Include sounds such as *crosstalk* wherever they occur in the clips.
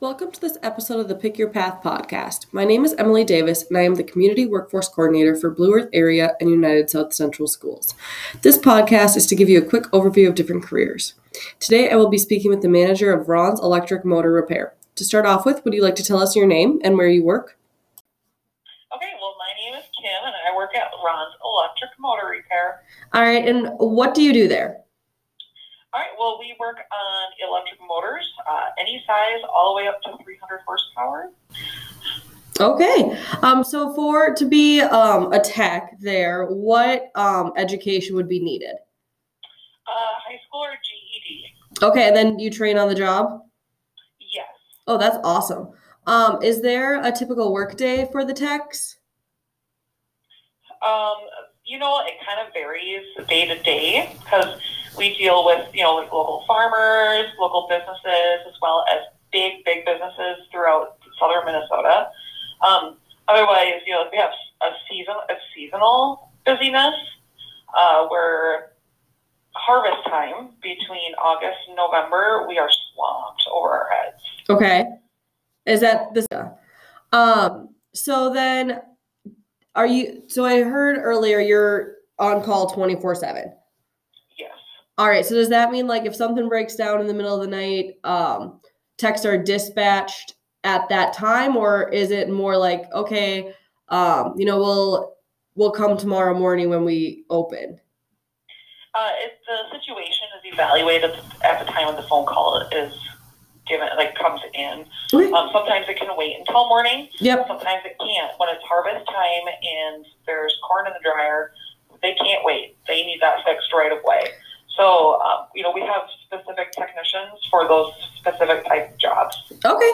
Welcome to this episode of the Pick Your Path podcast. My name is Emily Davis, and I am the Community Workforce Coordinator for Blue Earth Area and United South Central Schools. This podcast is to give you a quick overview of different careers. Today, I will be speaking with the manager of Ron's Electric Motor Repair. To start off with, would you like to tell us your name and where you work? Okay, well, my name is Kim, and I work at Ron's Electric Motor Repair. All right, and what do you do there? Well, we work on electric motors, uh, any size, all the way up to 300 horsepower. Okay. Um, so for to be um, a tech there, what um, education would be needed? Uh, high school or GED? Okay, and then you train on the job? Yes. Oh, that's awesome. Um, is there a typical workday for the techs? Um, you know, it kind of varies day to day because we deal with, you know, like local farmers, local businesses, as well as big, big businesses throughout southern Minnesota. Um, otherwise, you know, we have a season, a seasonal busyness uh, where harvest time between August and November, we are swamped over our heads. Okay. Is that this? Um, so then are you, so I heard earlier you're on call 24 seven. All right. So does that mean like if something breaks down in the middle of the night, um, texts are dispatched at that time, or is it more like, okay, um, you know, we'll, we'll come tomorrow morning when we open? Uh, if the situation is evaluated at the time when the phone call is given, like comes in. Okay. Um, sometimes it can wait until morning. Yep. Sometimes it can't. When it's harvest time and there's corn in the dryer, they can't wait. They need that fixed right away. So, um, you know, we have specific technicians for those specific type of jobs. Okay,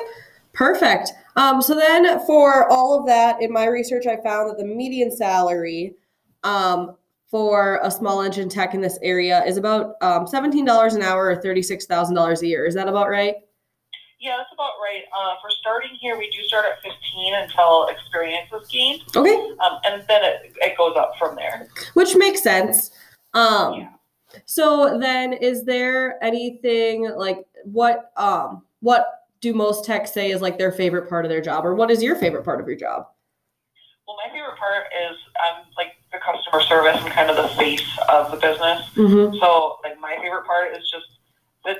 perfect. Um, so then for all of that, in my research, I found that the median salary um, for a small engine tech in this area is about um, $17 an hour or $36,000 a year. Is that about right? Yeah, that's about right. Uh, for starting here, we do start at 15 until experience is gained, Okay, um, and then it, it goes up from there. which makes sense. Um, Yeah. So then, is there anything like what um, what do most techs say is like their favorite part of their job, or what is your favorite part of your job? Well, my favorite part is um, like the customer service and kind of the face of the business. Mm-hmm. So, like, my favorite part is just that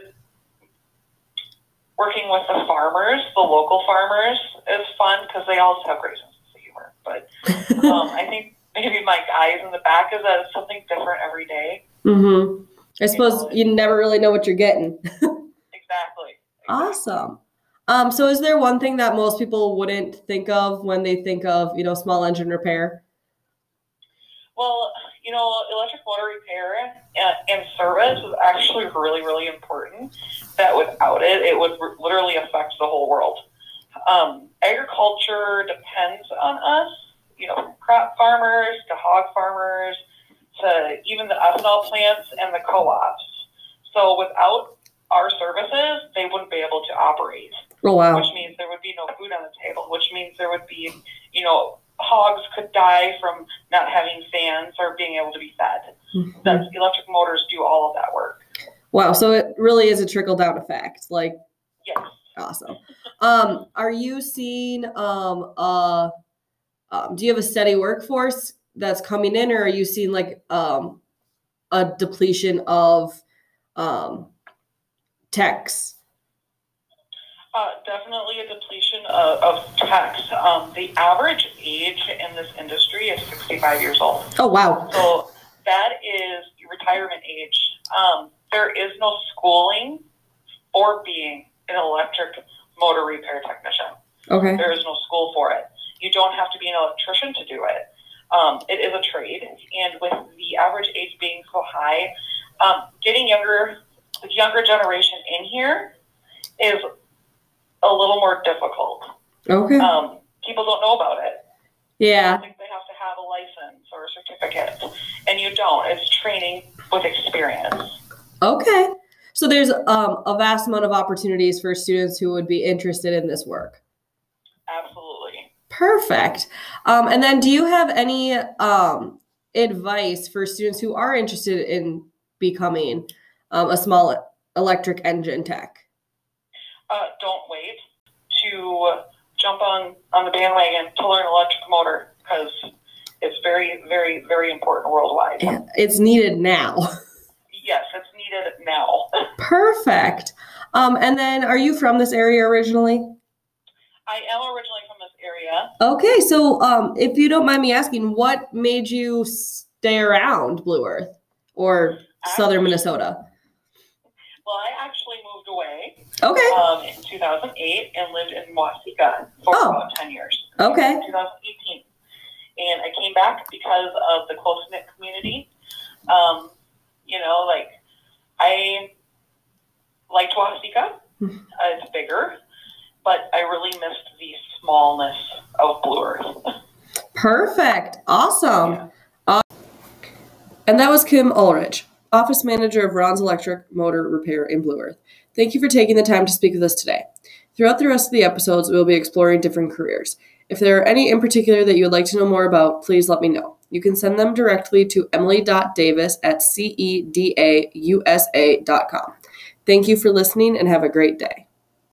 working with the farmers, the local farmers, is fun because they also have great sense of humor. But *laughs* um, I think maybe my eyes in the back is that it's something different every day. Mm-hmm. I suppose you never really know what you're getting. *laughs* Exactly. Awesome. Um, so is there one thing that most people wouldn't think of when they think of, you know, small engine repair? Well, you know, electric motor repair and, and service is actually really, really important. That without it, it would r- literally affect the whole world. Um, agriculture depends on us, you know, crop farmers to hog farmers to even the ethanol plants and the co-ops. So without our services, they wouldn't be able to operate Oh wow. which means there would be no food on the table, which means there would be, you know, hogs could die from not having fans or being able to be fed. Mhm. That's electric motors do all of that work. Wow. So it really is a trickle down effect. Like Yes. awesome. Um, are you seeing um uh um, do you have a steady workforce that's coming in or are you seeing like um a depletion of um techs? Uh, definitely a depletion of, of techs. Um, the average age in this industry is 65 years old. Oh wow. So that is retirement age. Um, there is no schooling for being an electric motor repair technician. Okay. There is no school for it. You don't have to be an electrician to do it. Um, it is a trade, and with the average age being so high, um, getting younger, the younger generation in here is a little more difficult. Okay. Um, people don't know about it. Yeah. I think they have to have a license or a certificate, and you don't. It's training with experience. Okay. So there's um, a vast amount of opportunities for students who would be interested in this work. Perfect. Um, and then, do you have any um, advice for students who are interested in becoming um, a small electric engine tech? Uh, don't wait to jump on on the bandwagon to learn electric motor because it's very, very, very important worldwide. It's needed now. *laughs* yes, it's needed now. *laughs* Perfect. Um, and then, are you from this area originally? I am originally from this area. Okay, so um, if you don't mind me asking, what made you stay around Blue Earth or southern Minnesota? Well, I actually moved away Okay, um, in 2008 and lived in Waseca for Oh. about 10 years. okay, 2018. And I came back because of the close knit community. Um, you know, like I liked Waseca. Uh, it's bigger, but I really missed the smallness of Blue Earth. perfect, awesome. Yeah. Uh, and that was Kim Ulrich, office manager of Ron's Electric Motor Repair in Blue Earth. Thank you for taking the time to speak with us today. Throughout the rest of the episodes, we will be exploring different careers. If there are any in particular that you would like to know more about, please let me know. You can send them directly to emily.davis at cedausa.com. Thank you for listening and have a great day.